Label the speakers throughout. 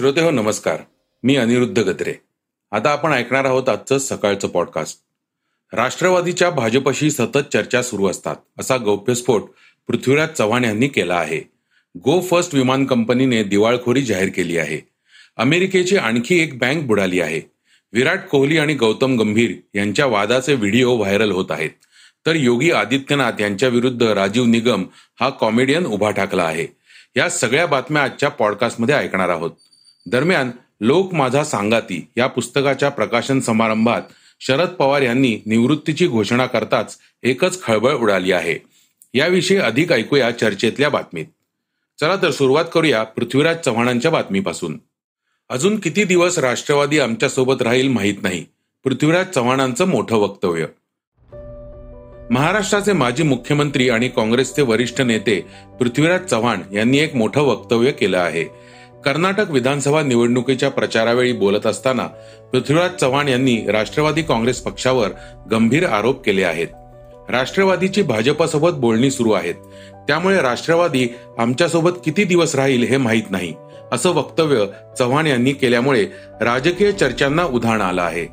Speaker 1: श्रोते हो नमस्कार. मी अनिरुद्ध गत्रे आता आपण ऐकणार आहोत आजचं सकाळचं पॉडकास्ट राष्ट्रवादीच्या भाजपशी सतत चर्चा सुरू असतात असा गौप्यस्फोट पृथ्वीराज चव्हाण यांनी केला आहे. गो फर्स्ट विमान कंपनीने दिवाळखोरी जाहीर केली आहे. अमेरिकेची आणखी एक बँक बुडाली आहे. विराट कोहली आणि गौतम गंभीर यांच्या वादाचे व्हिडिओ व्हायरल होत आहेत. तर योगी आदित्यनाथ यांच्या विरुद्ध राजीव निगम हा कॉमेडियन उभा ठाकला आहे. या सगळ्या बातम्या आजच्या पॉडकास्टमध्ये ऐकणार आहोत. दरम्यान लोक माझा सांगाती या पुस्तकाच्या प्रकाशन समारंभात शरद पवार यांनी निवृत्तीची घोषणा करताच एकच खळबळ उडाली आहे. याविषयी अधिक ऐकूया चर्चेतल्या बातमीत. चला तर सुरुवात करूया पृथ्वीराज चव्हाणांच्या बातमीपासून. अजून किती दिवस राष्ट्रवादी आमच्यासोबत राहील माहीत नाही. पृथ्वीराज चव्हाणांचं मोठं वक्तव्य. महाराष्ट्राचे माजी मुख्यमंत्री आणि काँग्रेसचे वरिष्ठ नेते पृथ्वीराज चव्हाण यांनी एक मोठं वक्तव्य केलं आहे. कर्नाटक विधानसभा निवडणुकीच्या प्रचारावेळी बोलत असताना पृथ्वीराज चव्हाण यांनी राष्ट्रवादी काँग्रेस पक्षावर गंभीर आरोप केले आहेत. राष्ट्रवादीची भाजपासोबत बोलणी सुरू आहेत. त्यामुळे राष्ट्रवादी आमच्यासोबत किती दिवस राहील हे माहीत नाही असं वक्तव्य चव्हाण यांनी केल्यामुळे राजकीय चर्चांना उधाण आलं आहे.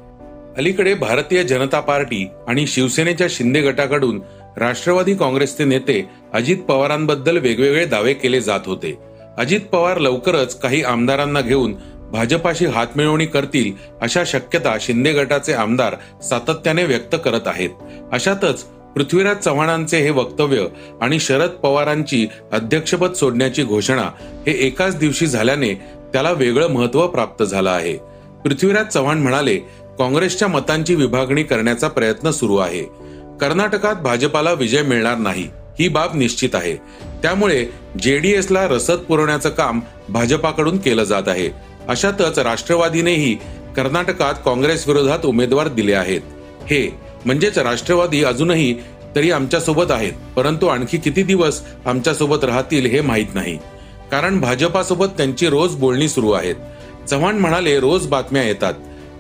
Speaker 1: अलीकडे भारतीय जनता पार्टी आणि शिवसेनेच्या शिंदे गटाकडून राष्ट्रवादी काँग्रेसचे नेते अजित पवारांबद्दल वेगवेगळे दावे केले जात होते. अजित पवार लवकरच काही आमदारांना घेऊन भाजपाशी हातमिळवणी करतील अशा शक्यता शिंदे गटाचे आमदार सातत्याने व्यक्त करत आहेत. अशातच पृथ्वीराज चव्हाणांचे हे वक्तव्य आणि शरद पवारांची अध्यक्षपद सोडण्याची घोषणा हे एकाच दिवशी झाल्याने त्याला वेगळं महत्त्व प्राप्त झालं आहे. पृथ्वीराज चव्हाण म्हणाले काँग्रेसच्या मतांची विभागणी करण्याचा प्रयत्न सुरू आहे. कर्नाटकात भाजपाला विजय मिळणार नाही. ही बाब निश्चित आहे. त्यामुळे जेडीएसला रसद पुरवण्याचं काम भाजपाकडून केलं जात आहे. अशातच राष्ट्रवादीनेही कर्नाटकात काँग्रेस विरोधात उमेदवार दिले आहेत. हे म्हणजेच राष्ट्रवादी अजूनही तरी आमच्यासोबत आहेत परंतु आणखी किती दिवस आमच्यासोबत राहतील हे माहीत नाही. कारण भाजपासोबत त्यांची रोज बोलणी सुरू आहेत. चव्हाण म्हणाले रोज बातम्या येतात.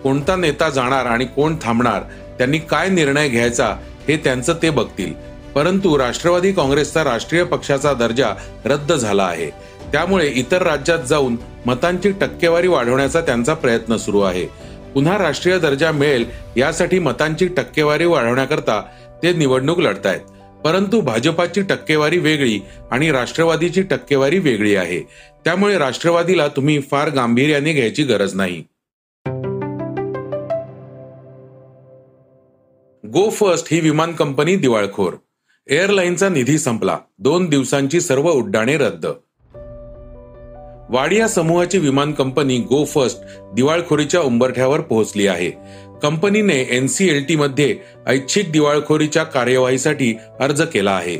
Speaker 1: कोणता नेता जाणार आणि कोण थांबणार? त्यांनी काय निर्णय घ्यायचा? हे त्यांचं ते बघतील. परंतु राष्ट्रवादी काँग्रेसचा राष्ट्रीय पक्षाचा दर्जा रद्द झाला आहे. त्यामुळे इतर राज्यात जाऊन मतांची टक्केवारी वाढवण्याचा त्यांचा प्रयत्न सुरू आहे. पुन्हा राष्ट्रीय दर्जा मिळेल यासाठी मतांची टक्केवारी वाढवण्याकरता ते निवडणूक लढतायत. परंतु भाजपाची टक्केवारी वेगळी आणि राष्ट्रवादीची टक्केवारी वेगळी आहे. त्यामुळे राष्ट्रवादीला तुम्ही फार गांभीर्याने घ्यायची गरज नाही. गो फर्स्ट ही विमान कंपनी दिवाळखोर. एअरलाईनचा निधी संपला. दोन दिवसांची सर्व उड्डाणे रद्द. वाडिया समूहाची विमान कंपनी गो फर्स्ट दिवाळखोरीच्या उंबरठ्यावर पोहोचली आहे. कंपनीने एनसीएलटी मध्ये ऐच्छिक दिवाळखोरीच्या कार्यवाहीसाठी अर्ज केला आहे.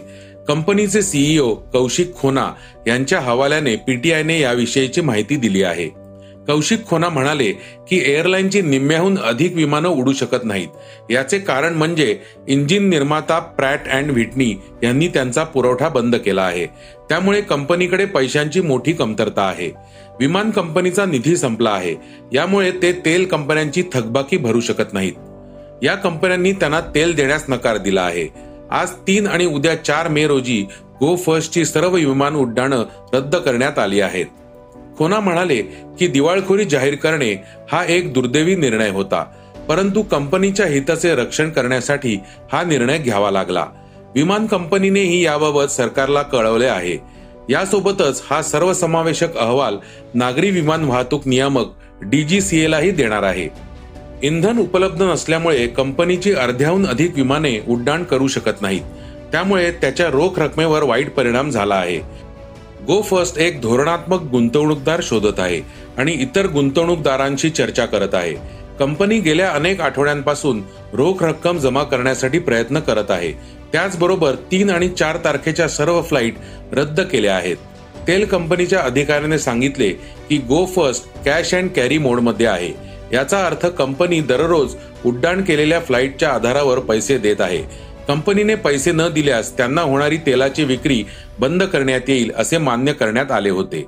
Speaker 1: कंपनीचे सीईओ कौशिक खोना यांच्या हवाल्याने पीटीआयने याविषयीची माहिती दिली आहे. कौशिक खोना म्हणाले की एअरलाईनची निम्म्याहून अधिक विमानं उडू शकत नाहीत. याचे कारण म्हणजे इंजिन निर्माता प्रॅट अँड व्हिटनी यांनी त्यांचा पुरवठा बंद केला आहे. त्यामुळे कंपनीकडे पैशांची मोठी कमतरता आहे. विमान कंपनीचा निधी संपला आहे. यामुळे ते तेल कंपन्यांची थकबाकी भरू शकत नाहीत. या कंपन्यांनी त्यांना तेल देण्यास नकार दिला आहे. आज तीन आणि उद्या चार मे रोजी गो फर्स्टची सर्व विमान उड्डाणं रद्द करण्यात आली आहेत. खोना म्हणाले की दिवाळखोरी जाहीर करणे हा एक दुर्दैवी निर्णय होता परंतु कंपनीच्या हिताचे रक्षण करण्यासाठी हा निर्णय घ्यावा लागला. विमान कंपनीनेही याबाबत सरकारला कळवले आहे. यासोबतच हा सर्वसमावेशक अहवाल नागरी विमान वाहतूक नियामक डीजीसीएलाही देणार आहे. इंधन उपलब्ध नसल्यामुळे कंपनीची अर्ध्याहून अधिक विमाने उड्डाण करू शकत नाहीत. त्यामुळे त्याच्या रोख रकमेवर वाईट परिणाम झाला आहे. गो फर्स्ट एक धोरणात्मक गुंतवणूकदार शोधत आहे आणि इतर गुंतवणूकदारांशी चर्चा करत आहे. कंपनी गेल्या अनेक आठवड्यांपासून रोख रक्कम जमा करण्यासाठी प्रयत्न करत आहे. त्याचबरोबर तीन आणि चार तारखेच्या सर्व फ्लाईट रद्द केल्या आहेत. तेल कंपनीच्या अधिकाऱ्याने सांगितले की Go First cash and carry मोडमध्ये आहे. याचा अर्थ कंपनी दररोज उड्डाण केलेल्या फ्लाईटच्या आधारावर पैसे देत आहे. कंपनीने पैसे न दिल्यास त्यांना होणारी तेलाची विक्री बंद करण्यात येईल असे मान्य करण्यात आले होते.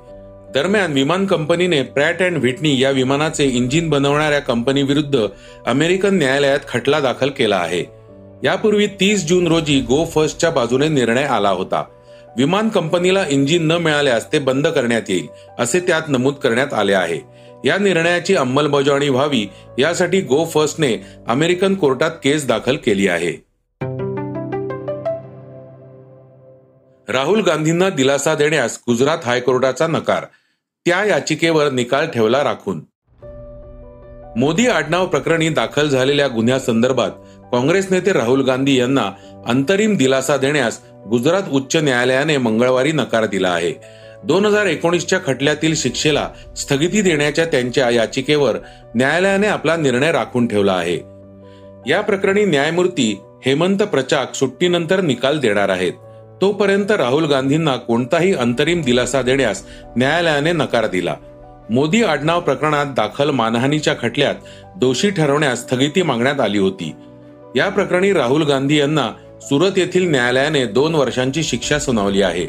Speaker 1: दरम्यान विमान कंपनीने प्रॅट अँड व्हिटनी या विमानाचे इंजिन बनवणाऱ्या कंपनी विरुद्ध अमेरिकन न्यायालयात खटला दाखल केला आहे. यापूर्वी तीस जून रोजी गो फर्स्टच्या बाजूने निर्णय आला होता. विमान कंपनीला इंजिन न मिळाल्यास ते बंद करण्यात येईल असे त्यात नमूद करण्यात आले आहे. या निर्णयाची अंमलबजावणी व्हावी यासाठी गो फर्स्टने अमेरिकन कोर्टात केस दाखल केली आहे. राहुल गांधींना दिलासा देण्यास गुजरात हायकोर्टाचा नकार. त्या याचिकेवर निकाल ठेवला राखून. मोदी आडनाव प्रकरणी दाखल झालेल्या गुन्ह्यासंदर्भात काँग्रेस नेते राहुल गांधी यांना अंतरिम दिलासा देण्यास गुजरात उच्च न्यायालयाने मंगळवारी नकार दिला आहे. दोन हजार एकोणीसच्या खटल्यातील शिक्षेला स्थगिती देण्याच्या त्यांच्या याचिकेवर न्यायालयाने आपला निर्णय राखून ठेवला आहे. या प्रकरणी न्यायमूर्ती हेमंत प्रचाक सुट्टीनंतर निकाल देणार आहेत. तोपर्यंत राहुल गांधींना कोणताही अंतरिम दिलासा देण्यास न्यायालयाने नकार दिला. मोदी आडनाव प्रकरणात दाखल मानहानीच्या खटल्यात दोषी ठरवण्यास स्थगिती मागण्यात आली होती. या प्रकरणी राहुल गांधी यांना सुरत येथील न्यायालयाने दोन वर्षांची शिक्षा सुनावली आहे.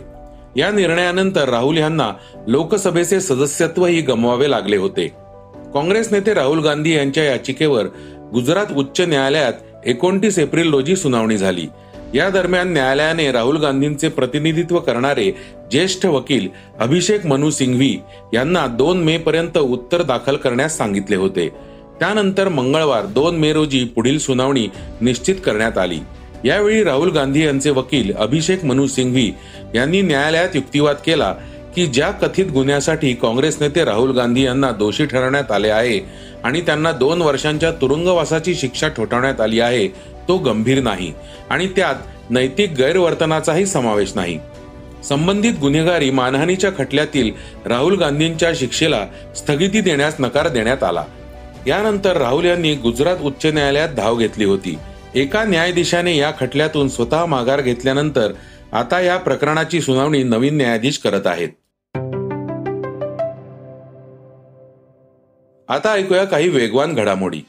Speaker 1: या निर्णयानंतर राहुल यांना लोकसभेचे सदस्यत्वही गमवावे लागले होते. काँग्रेस नेते राहुल गांधी यांच्या याचिकेवर गुजरात उच्च न्यायालयात एकोणतीस एप्रिल रोजी सुनावणी झाली. या दरम्यान न्यायालयाने राहुल गांधींचे प्रतिनिधित्व करणारे ज्येष्ठ वकील अभिषेक मनु सिंघवी यांना दोन मे पर्यंत उत्तर दाखल करण्यास सांगितले होते. त्यानंतर मंगळवार दोन मे रोजी पुढील सुनावणी निश्चित करण्यात आली. यावेळी राहुल गांधी यांचे वकील अभिषेक मनु सिंघवी यांनी न्यायालयात युक्तिवाद केला की ज्या कथित गुन्ह्यासाठी काँग्रेस नेते राहुल गांधी यांना दोषी ठरवण्यात आले आहे आणि त्यांना दोन वर्षांच्या तुरुंगवासाची शिक्षा ठोठावण्यात आली आहे तो गंभीर नाही आणि त्यात नैतिक गैरवर्तनाचाही समावेश नाही. संबंधित गुन्हेगारी मानहानीच्या खटल्यातील राहुल गांधींच्या शिक्षेला स्थगिती देण्यास नकार देण्यात आला. यानंतर राहुल यांनी गुजरात उच्च न्यायालयात धाव घेतली होती. एका न्यायाधीशाने या खटल्यातून स्वतः माघार घेतल्यानंतर आता या प्रकरणाची सुनावणी नवीन न्यायाधीश करत आहेत. आता ऐकूया काही वेगवान घडामोडी.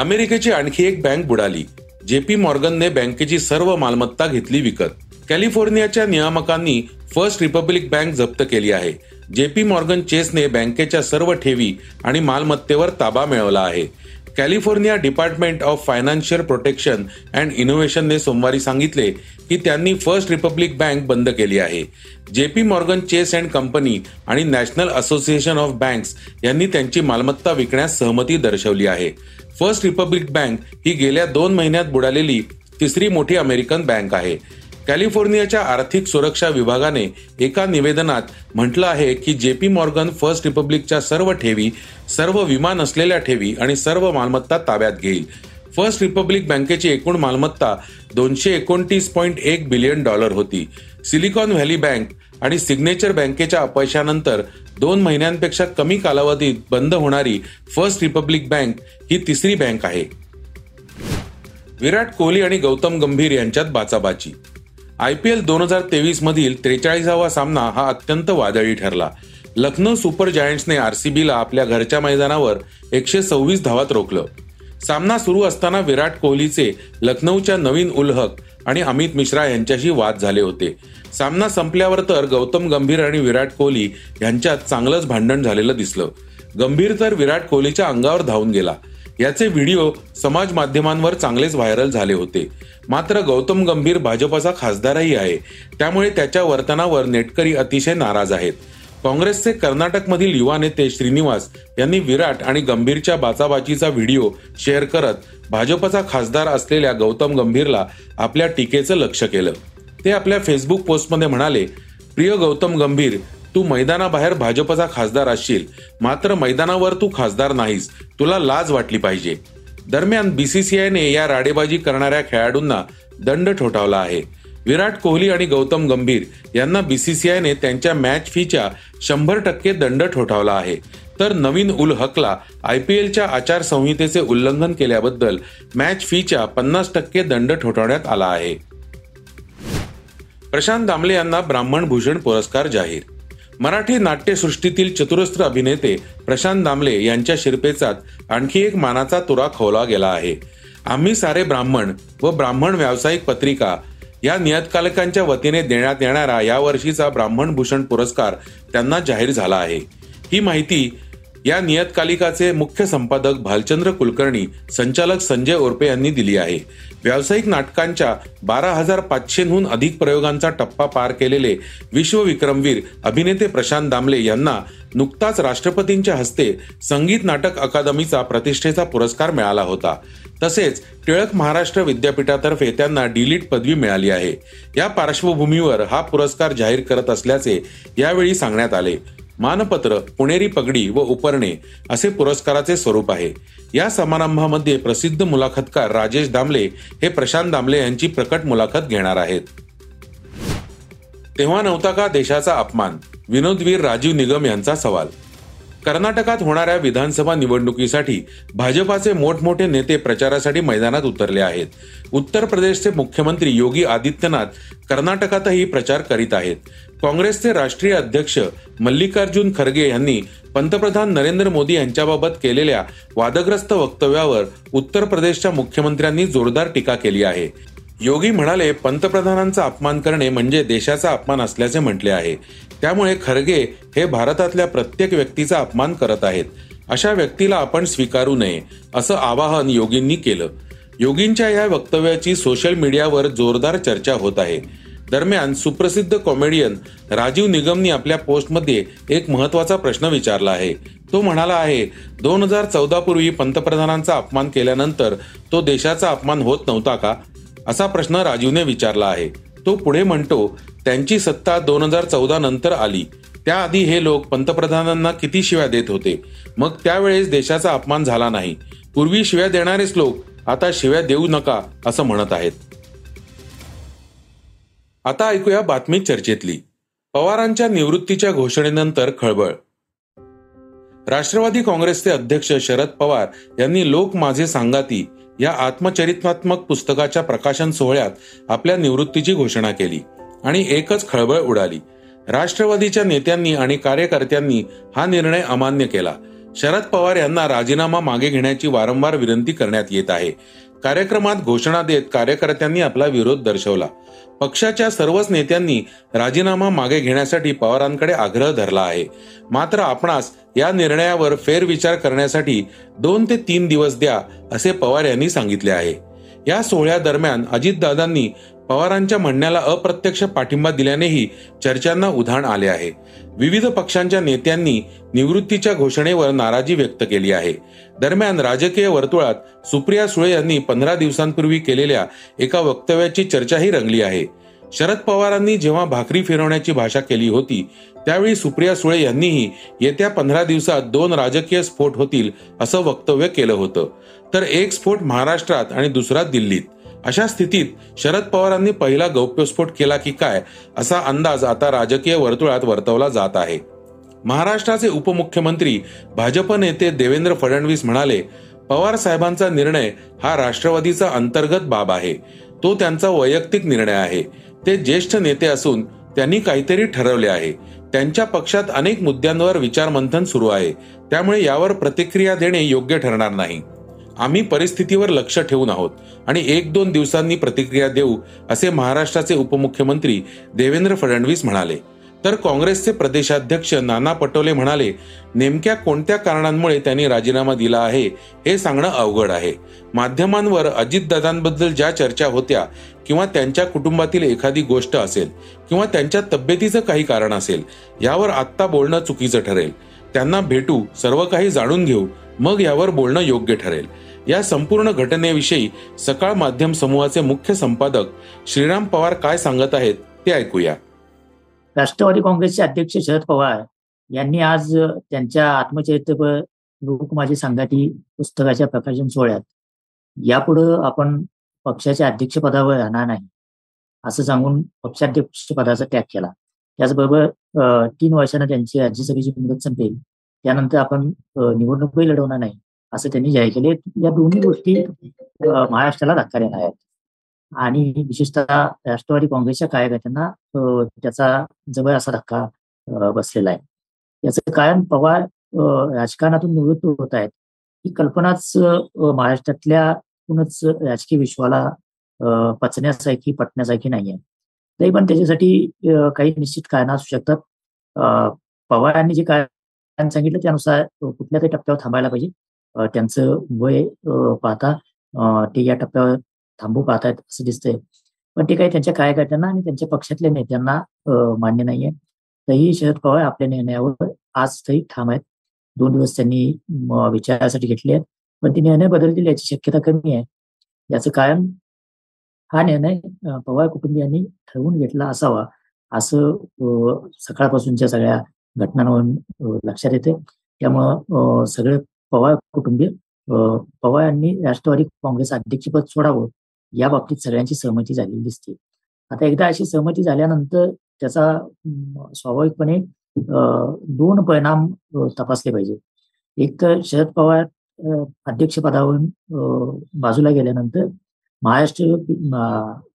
Speaker 1: अमेरिकेची आणखी एक बँक बुडाली. जेपी मॉर्गनने बँकेची सर्व मालमत्ता घेतली विकत. कॅलिफोर्नियाच्या नियामकांनी फर्स्ट रिपब्लिक बँक जप्त केली आहे. जेपी मॉर्गन चेसने बँकेच्या सर्व ठेवी आणि मालमत्तेवर ताबा मिळवला आहे. California Department of Financial Protection and इनोव्हेशनने सोमवारी सांगितले की त्यांनी फर्स्ट रिपब्लिक बँक बंद केली आहे. J P Morgan Chase and company आणि नॅशनल असोसिएशन ऑफ बँक्स यांनी त्यांची मालमत्ता विकण्यास सहमती दर्शवली आहे. फर्स्ट रिपब्लिक बँक ही गेल्या दोन महिन्यात बुडालेली तिसरी मोठी अमेरिकन बँक आहे. कॅलिफोर्नियाच्या आर्थिक सुरक्षा विभागाने एका निवेदनात म्हटलं आहे की जे पी मॉर्गन फर्स्ट रिपब्लिकच्या सर्व ठेवी सर्व विमा नसलेल्या ठेवी आणि सर्व मालमत्ता ताब्यात घेईल. फर्स्ट रिपब्लिक बँकेची एकूण मालमत्ता दोनशे एकोणतीस पॉईंट एक बिलियन डॉलर होती. सिलिकॉन व्हॅली बँक आणि सिग्नेचर बँकेच्या अपयशानंतर दोन महिन्यांपेक्षा कमी कालावधीत बंद होणारी फर्स्ट रिपब्लिक बँक ही तिसरी बँक आहे. विराट कोहली आणि गौतम गंभीर यांच्यात बाचाबाची आय पी एल दोन हजार तेवीस मधील त्रेचाळीसावा सामना हा अत्यंत वादळी ठरला. लखनौ सुपर जायंट्सने आरसीबीला आपल्या घरच्या मैदानावर एकशे सव्वीस धावात रोखलं. सामना सुरू असताना विराट कोहलीचे लखनौच्या नवीन उलहक आणि अमित मिश्रा यांच्याशी वाद झाले होते. सामना संपल्यावर तर गौतम गंभीर आणि विराट कोहली यांच्यात चांगलंच भांडण झालेलं दिसलं. गंभीर तर विराट कोहलीच्या अंगावर धावून गेला. याचे व्हिडिओ समाज माध्यमांवर चांगलेच व्हायरल झाले होते. मात्र गौतम गंभीर भाजपचा खासदारही आहे. त्यामुळे त्याच्या वर्तनावर नेटकरी अतिशय नाराज आहेत. काँग्रेसचे कर्नाटकमधील युवा नेते श्रीनिवास यांनी विराट आणि गंभीरच्या बाचाबाचीचा व्हिडिओ शेअर करत भाजपचा खासदार असलेल्या गौतम गंभीरला आपल्या टीकेचं लक्ष केलं. ते आपल्या फेसबुक पोस्टमध्ये म्हणाले प्रिय गौतम गंभीर तू मैदानाबाहेर भाजपचा खासदार असशील मात्र मैदानावर तू खासदार नाहीस तुला लाज वाटली पाहिजे. दरम्यान बीसीसीआयने या राडेबाजी करणाऱ्या खेळाडूंना दंड ठोठावला आहे. विराट कोहली आणि गौतम गंभीर यांना बीसीसीआयने त्यांच्या मॅच फीच्या शंभर टक्के दंड ठोठावला आहे. तर नवीन उल हकला आय पी एलच्या आचारसंहितेचे उल्लंघन केल्याबद्दल मॅच फीच्या पन्नास टक्के दंड ठोठावण्यात आला आहे. प्रशांत दामले यांना ब्राह्मण भूषण पुरस्कार जाहीर मराठी नाट्यसृष्टीतील चतुरस्त्र अभिनेते प्रशांत दामले यांच्या शिरपेचात आणखी एक मानाचा तुरा खोवला गेला आहे. आम्ही सारे ब्राह्मण व ब्राह्मण व्यावसायिक पत्रिका या नियतकालिकांच्या वतीने देण्यात येणारा या वर्षीचा ब्राह्मण भूषण पुरस्कार त्यांना जाहीर झाला आहे. ही माहिती या नियतकालिकाचे मुख्य संपादक भालचंद्र कुलकर्णी संचालक संजय ओरपे यांनी दिली आहे. व्यावसायिक नाटकांच्या बारा हजार पाचशेहून अधिक प्रयोगांचा टप्पा पार केलेले विश्वविक्रमवीर अभिनेते प्रशांत दामले यांना नुकताच राष्ट्रपतींच्या हस्ते संगीत नाटक अकादमीचा प्रतिष्ठेचा पुरस्कार मिळाला होता. तसेच टिळक महाराष्ट्र विद्यापीठातर्फे त्यांना डिलीट पदवी मिळाली आहे. या पार्श्वभूमीवर हा पुरस्कार जाहीर करत असल्याचे यावेळी सांगण्यात आले. मानपत्र पुणेरी पगडी व उपरणे असे पुरस्काराचे स्वरूप आहे. या समारंभामध्ये प्रसिद्ध मुलाखतकार राजेश दामले हे प्रशांत दामले यांची प्रकट मुलाखत घेणार आहेत. तेव्हा नव्हता का देशाचा अपमान? विनोदवीर राजीव निगम यांचा सवाल. कर्नाटकात होणाऱ्या विधानसभा निवडणुकीसाठी भाजपाचे मोठमोठे नेते प्रचारासाठी मैदानात उतरले आहेत. उत्तर प्रदेशचे मुख्यमंत्री योगी आदित्यनाथ कर्नाटकातही प्रचार करीत आहेत. काँग्रेसचे राष्ट्रीय अध्यक्ष मल्लिकार्जुन खरगे यांनी पंतप्रधान नरेंद्र मोदी यांच्याबाबत केलेल्या वादग्रस्त वक्तव्यावर उत्तर प्रदेशच्या मुख्यमंत्र्यांनी जोरदार टीका केली आहे. योगी म्हणाले पंतप्रधानांचा अपमान करणे म्हणजे देशाचा अपमान असल्याचे म्हटले आहे. त्यामुळे खरगे हे भारतातल्या प्रत्येक व्यक्तीचा अपमान करत आहेत. अशा व्यक्तीला आपण स्वीकारू नये असं आवाहन योगींनी केलं. योगींच्या या वक्तव्याची सोशल मीडियावर जोरदार चर्चा होत आहे. दरम्यान सुप्रसिद्ध कॉमेडियन राजीव निगमनी आपल्या पोस्टमध्ये एक महत्त्वाचा प्रश्न विचारला आहे. तो म्हणाला आहे दोन हजार चौदा पूर्वी पंतप्रधानांचा अपमान केल्यानंतर तो देशाचा अपमान होत नव्हता का? असा प्रश्न राजीवने विचारला आहे. तो पुढे म्हणतो त्यांची सत्ता दोन हजार चौदा नंतर आली. त्याआधी हे लोक पंतप्रधानांना किती शिव्या देत होते? मग त्यावेळेस देशाचा अपमान झाला नाही. पूर्वी शिव्या देणारेच लोक आता शिव्या देऊ नका असं म्हणत आहेत. आता ऐकूया बातमी चर्चेतली. पवारांच्या निवृत्तीच्या घोषणेनंतर खळबळ. राष्ट्रवादी काँग्रेसचे अध्यक्ष शरद पवार यांनी लोक माझे सांगाती या आत्मचरित्रात्मक पुस्तकाच्या प्रकाशन सोहळ्यात आपल्या निवृत्तीची घोषणा केली आणि एकच खळबळ उडाली. राष्ट्रवादीच्या नेत्यांनी आणि कार्यकर्त्यांनी हा निर्णय अमान्य केला. शरद पवार यांना राजीनामा मागे घेण्याची वारंवार विनंती करण्यात येत आहे. कार्यक्रमात घोषणा देत कार्यकर्त्यांनी आपला विरोध दर्शवला. पक्षाच्या सर्वच नेत्यांनी राजीनामा मागे घेण्यासाठी पवारांकडे आग्रह धरला आहे. मात्र आपणास या निर्णयावर फेरविचार करण्यासाठी दोन ते तीन दिवस द्या असे पवार यांनी सांगितले आहे. या सोहळ्या दरम्यान अजितदादांनी पवारांच्या म्हणण्याला अप्रत्यक्ष पाठिंबा दिल्यानेही चर्चांना उधाण आले आहे. विविध पक्षांच्या नेत्यांनी निवृत्तीच्या घोषणेवर नाराजी व्यक्त केली आहे. दरम्यान राजकीय वर्तुळात सुप्रिया सुळे यांनी पंधरा दिवसांपूर्वी केलेल्या एका वक्तव्याची चर्चाही रंगली आहे. शरद पवारांनी जेव्हा भाकरी फिरवण्याची भाषा केली होती त्यावेळी सुप्रिया सुळे यांनीही येत्या पंधरा दिवसात दोन राजकीय स्फोट होतील असं वक्तव्य केलं होतं. तर एक स्फोट महाराष्ट्रात आणि दुसरा दिल्लीत. अशा स्थितीत शरद पवारांनी पहिला गौप्यस्फोट केला की काय असा अंदाज आता राजकीय वर्तुळात वर्तवला जात आहे. महाराष्ट्राचे उपमुख्यमंत्री भाजप नेते देवेंद्र फडणवीस म्हणाले पवार साहेबांचा निर्णय हा राष्ट्रवादीचा अंतर्गत बाब आहे. तो त्यांचा वैयक्तिक निर्णय आहे. ते ज्येष्ठ नेते असून त्यांनी काहीतरी ठरवले आहे. त्यांच्या पक्षात अनेक मुद्द्यांवर विचारमंथन सुरू आहे. त्यामुळे यावर प्रतिक्रिया देणे योग्य ठरणार नाही. आम्ही परिस्थितीवर लक्ष ठेवून आहोत आणि एक दोन दिवसांनी प्रतिक्रिया देऊ असे महाराष्ट्राचे उपमुख्यमंत्री देवेंद्र फडणवीस म्हणाले. तर काँग्रेसचे प्रदेशाध्यक्ष नाना पटोले म्हणाले नेमक्या कोणत्या कारणांमुळे त्यांनी राजीनामा दिला आहे हे सांगणं अवघड आहे. माध्यमांवर अजितदादांबद्दल ज्या चर्चा होत्या किंवा त्यांच्या कुटुंबातील एखादी गोष्ट असेल किंवा त्यांच्या तब्येतीचं काही कारण असेल यावर आत्ता बोलणं चुकीचं ठरेल. त्यांना भेटू सर्व काही जाणून घेऊ मग यावर बोलणं योग्य ठरेल. या संपूर्ण घटनेविषयी सकाळ माध्यम समूहाचे मुख्य संपादक श्रीराम पवार काय सांगत आहेत ते ऐकूया.
Speaker 2: राष्ट्रवादी काँग्रेसचे अध्यक्ष शरद पवार यांनी आज त्यांच्या आत्मचरित्र लोक माझे सांगाती पुस्तकाच्या प्रकाशन सोहळ्यात. यापुढं आपण पक्षाच्या अध्यक्षपदावर राहणार नाही असं सांगून पक्षाध्यक्ष पदाचा त्याग केला. त्याचबरोबर तीन वर्षांना त्यांची राज्यसभेची मुदत संपेल. त्यानंतर आपण निवडणूकही लढवणार नाही. असं त्यांनी जाहीर केले. या दोन्ही गोष्टी महाराष्ट्राला धक्का देणार आहेत. आणि विशेषतः राष्ट्रवादी काँग्रेसच्या कार्यकर्त्यांना त्याचा जवळ असा धक्का बसलेला आहे. याचं कारण पवार राजकारणातून निवृत्त होत आहेत. ही कल्पनाच महाराष्ट्रातल्या कोणच राजकीय विश्वाला पचण्यासारखी पटण्यासारखी नाहीये तरी पण त्याच्यासाठी काही निश्चित कारण असू शकतात. पवारांनी जे कारण सांगितलं त्यानुसार कुठल्या तरी टप्प्यावर थांबायला पाहिजे. त्यांचं वय पाहता ते या टप्प्यावर थांबू पाहतायत असं दिसतंय. पण ते काही त्यांच्या कार्यकर्त्यांना आणि त्यांच्या पक्षातल्या नेत्यांना मान्य नाहीये. तरीही शरद पवार आपल्या निर्णयावर आज तरी ठाम आहेत. दोन दिवस त्यांनी विचारासाठी घेतले आहेत. पण ते निर्णय बदलतील याची शक्यता कमी आहे. याचं कारण हा निर्णय पवार कुटुंबियांनी ठरवून घेतला असावा असं सकाळपासूनच्या सगळ्या घटनांवरून लक्षात येते त्यामुळं सगळे पवार कुटुंबीय पवार यांनी राष्ट्रवादी काँग्रेस अध्यक्षपद सोडावं या बाबतीत सगळ्यांची सहमती झालेली दिसते. आता एकदा अशी सहमती झाल्यानंतर त्याचा स्वाभाविकपणे दोन परिणाम तपासले पाहिजे. एक तर शरद पवार अध्यक्षपदावरून बाजूला गेल्यानंतर महाराष्ट्र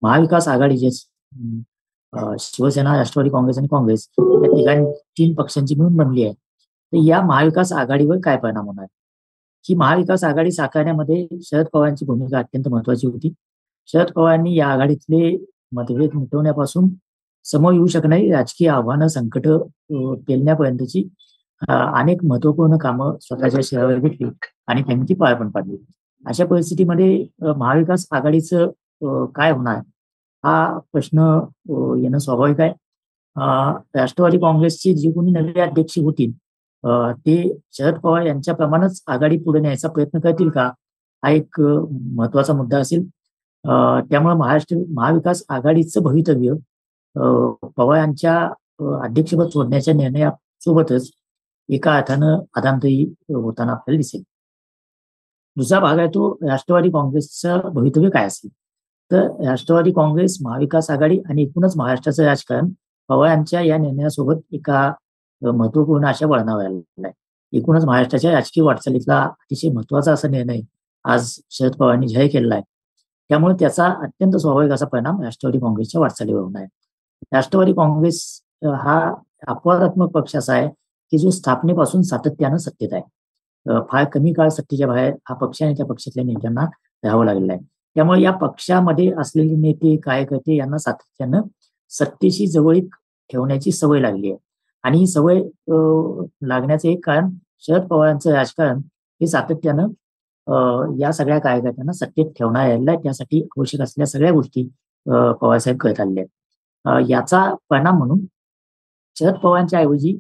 Speaker 2: महाविकास आघाडी जे शिवसेना राष्ट्रवादी काँग्रेस आणि काँग्रेस या तिघां तीन पक्षांची मिळून बनली आहे. तर या महाविकास आघाडीवर काय परिणाम होणार? ही महाविकास आघाडी साकारण्यामध्ये शरद पवारांची भूमिका अत्यंत महत्वाची होती. शरद पवारांनी या आघाडीतले मतभेद मिटवण्यापासून समोर येऊ शकणारी राजकीय आव्हानं संकट पेलण्यापर्यंतची अनेक महत्त्वपूर्ण कामं स्वतःच्या शहरावर घेतली आणि त्यांची पार पण पाडली. अशा परिस्थितीमध्ये महाविकास आघाडीचं काय होणार? हा प्रश्न येणं स्वाभाविक आहे. राष्ट्रवादी काँग्रेसचे जे कोणी नवे अध्यक्ष होतील ते शरद पवार यांच्याप्रमाणेच आघाडी पुढे न्यायचा प्रयत्न करतील का? हा एक महत्त्वाचा मुद्दा असेल. त्यामुळे महाराष्ट्र महाविकास आघाडीचं भवितव्य पवार यांच्या अध्यक्षपद सोडण्याच्या निर्णयासोबतच एका अर्थानं आदांतही होताना आपल्याला दिसेल. दुसरा भाग आहे तो राष्ट्रवादी काँग्रेसचं भवितव्य काय असेल? तर राष्ट्रवादी काँग्रेस महाविकास आघाडी आणि एकूणच महाराष्ट्राचं राजकारण पवार यांच्या या निर्णयासोबत एका महत्त्वपूर्ण अशा वळणावर आलेला आहे. एकूणच महाराष्ट्राच्या राजकीय वाटचालीतला अतिशय महत्त्वाचा असा निर्णय आज शरद पवारांनी जाहीर केलेला आहे. त्यामुळे त्याचा अत्यंत स्वाभाविक असा परिणाम राष्ट्रवादी काँग्रेसच्या वाटचालीवर होणार आहे. राष्ट्रवादी काँग्रेस हा अपवादात्मक पक्ष असा आहे की जो स्थापनेपासून सातत्यानं सत्तेत आहे. फार कमी काळ सत्तेच्या बाहेर हा पक्ष आणि त्या पक्षातल्या नेत्यांना राहावं लागलेला आहे. त्यामुळे या पक्षामध्ये असलेले नेते कार्यकर्ते यांना सातत्यानं सत्तेशी जवळीक ठेवण्याची सवय लागली आहे. आणि ही सवय लागण्याचं एक कारण शरद पवारांचं राजकारण हे सातत्यानं या सगळ्या कार्यकर्त्यांना सत्तेत ठेवणार आहे. त्यासाठी आवश्यक असलेल्या सगळ्या गोष्टी पवारसाहेब करत आलेल्या आहेत. याचा परिणाम म्हणून शरद पवारांच्या ऐवजी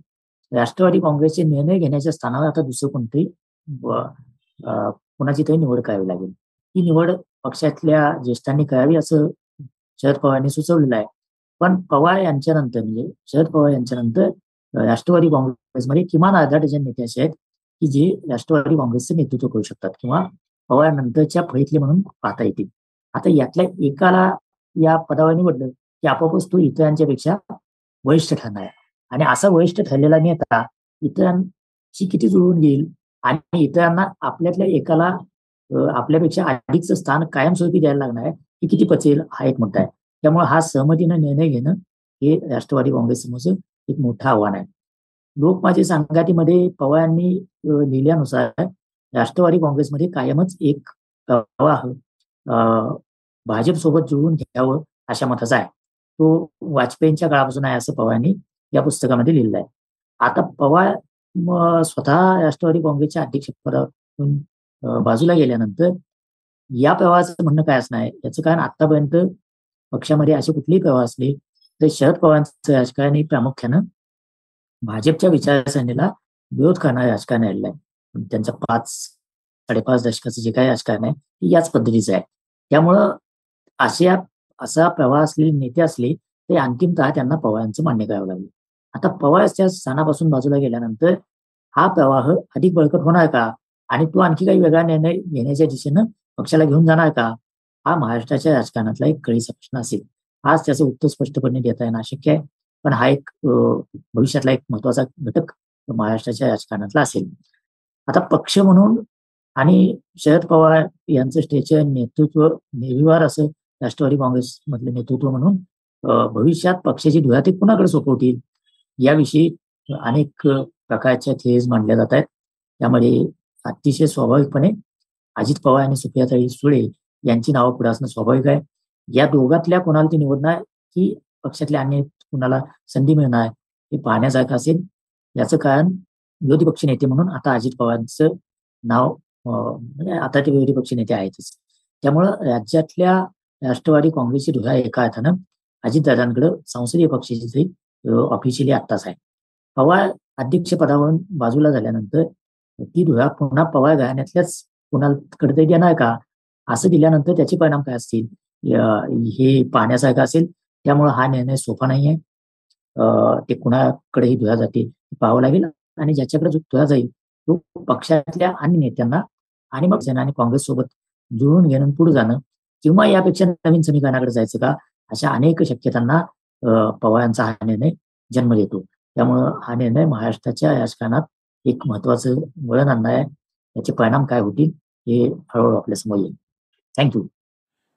Speaker 2: राष्ट्रवादी काँग्रेसचे निर्णय घेण्याच्या स्थानावर आता दुसरं कोणतंही कोणाची तरी निवड करावी लागेल. ही निवड पक्षातल्या ज्येष्ठांनी करावी असं शरद पवारांनी सुचवलेलं आहे. पण पवार यांच्यानंतर म्हणजे शरद पवार यांच्यानंतर राष्ट्रवादी काँग्रेसमध्ये किमान अर्धा डझन नेते असे आहेत की जे राष्ट्रवादी काँग्रेसचं नेतृत्व करू शकतात किंवा पवारानंतरच्या फळीतले म्हणून पाहता येतील. आता यातल्या एकाला या पदावर निवडलं की आपोआपच तो इतरांच्या पेक्षा वरिष्ठ ठरणार आहे. आणि असा वरिष्ठ ठरलेला नेता इतरांशी किती जुळवून घेईल आणि इतरांना आपल्यातल्या एकाला आपल्यापेक्षा अधिकचं स्थान कायमस्वरूपी द्यायला लागणार आहे हे किती पचेल हा एक मुद्दा आहे. त्यामुळे हा सहमतीनं निर्णय घेणं हे राष्ट्रवादी काँग्रेस समोरचं एक मोठं आव्हान आहे. लोकमाजी संघातीमध्ये पवारांनी लिहिल्यानुसार राष्ट्रवादी काँग्रेसमध्ये कायमच एक प्रवाह भाजप सोबत जुळवून घ्यावं अशा मताचा आहे. तो वाजपेयींच्या काळापासून आहे असं पवारांनी या पुस्तकामध्ये लिहिलं आहे. आता पवार स्वतः राष्ट्रवादी काँग्रेसच्या अध्यक्षपदातून बाजूला गेल्यानंतर या प्रवाहाचं म्हणणं काय असणार आहे? याचं कारण आतापर्यंत पक्षामध्ये असे कुठलेही प्रवाह असले तर शरद पवारांचं राजकारण हे प्रामुख्यानं भाजपच्या विचारसरणीला विरोध करणारं राजकारण आलेलं आहे त्यांचं पाच साडेपाच दशकाचं जे काही राजकारण आहे ते याच पद्धतीचं आहे. त्यामुळं अशा असा प्रवाह असलेले नेते असले ते अंतिमतः त्यांना पवारांचं मान्य करावं लागले. आता पवारच्या स्थानापासून बाजूला गेल्यानंतर हा प्रवाह अधिक बळकट होणार का? आणि तो आणखी काही वेगळा निर्णय घेण्याच्या दिशेनं पक्षाला घेऊन जाणार का? हा महाराष्ट्राच्या राजकारणातला एक कळीचा प्रश्न असेल. आज त्याचं उत्तर स्पष्टपणे देता येणं अशक्य आहे. पण हा एक भविष्यातला एक महत्त्वाचा घटक महाराष्ट्राच्या राजकारणातला असेल. आता पक्ष म्हणून आणि शरद पवार यांचं स्टेचर नेतृत्व निर्विवार असं राष्ट्रवादी काँग्रेसमधले नेतृत्व म्हणून भविष्यात पक्षाची धुळा ते कुणाकडे सोपवतील? याविषयी अनेक प्रकारच्या थेज मांडल्या जात आहेत. त्यामध्ये अतिशय स्वाभाविकपणे अजित पवार आणि सुप्रियाताई सुळे यांची नावं पुढे असणं स्वाभाविक आहे. या दोघातल्या कोणाला ती निवडणार की पक्षातल्या अन्य कुणाला संधी मिळणार हे पाहण्यासारखं असेल. याचं कारण विरोधी पक्ष नेते म्हणून आता अजित पवारांचं नाव म्हणजे आता ते विरोधी पक्ष नेते आहेतच. त्यामुळं राज्यातल्या राष्ट्रवादी काँग्रेसची धुरा एका अर्थानं अजितदादांकडे संसदीय पक्षाची ऑफिशियली आत्ताच आहे. पवार अध्यक्षपदावरून बाजूला झाल्यानंतर ती धुरा पुन्हा पवार घराण्यातल्याच कुणाकडे तरी देणार का? असं दिल्यानंतर त्याचे परिणाम काय असतील? हे पाहण्यासारखं असेल. त्यामुळे हा निर्णय सोपा नाहीये. ते कुणाकडेही ही जातील जाते पाहावं लागेल आणि ज्याच्याकडे जो धुया जाईल तो पक्षातल्या अन्य नेत्यांना आणि मग सेना आणि काँग्रेस सोबत जुळून घेणं पुढे जाणं किंवा यापेक्षा नवीन समीकरणाकडे जायचं का अशा अनेक शक्यतांना पवारांचा हा निर्णय जन्म देतो. त्यामुळं हा निर्णय महाराष्ट्राच्या राजकारणात एक महत्वाचं वळण आणणार आहे याचे परिणाम काय होतील हे हळूहळू आपल्यासमोर येईल. थँक्यू.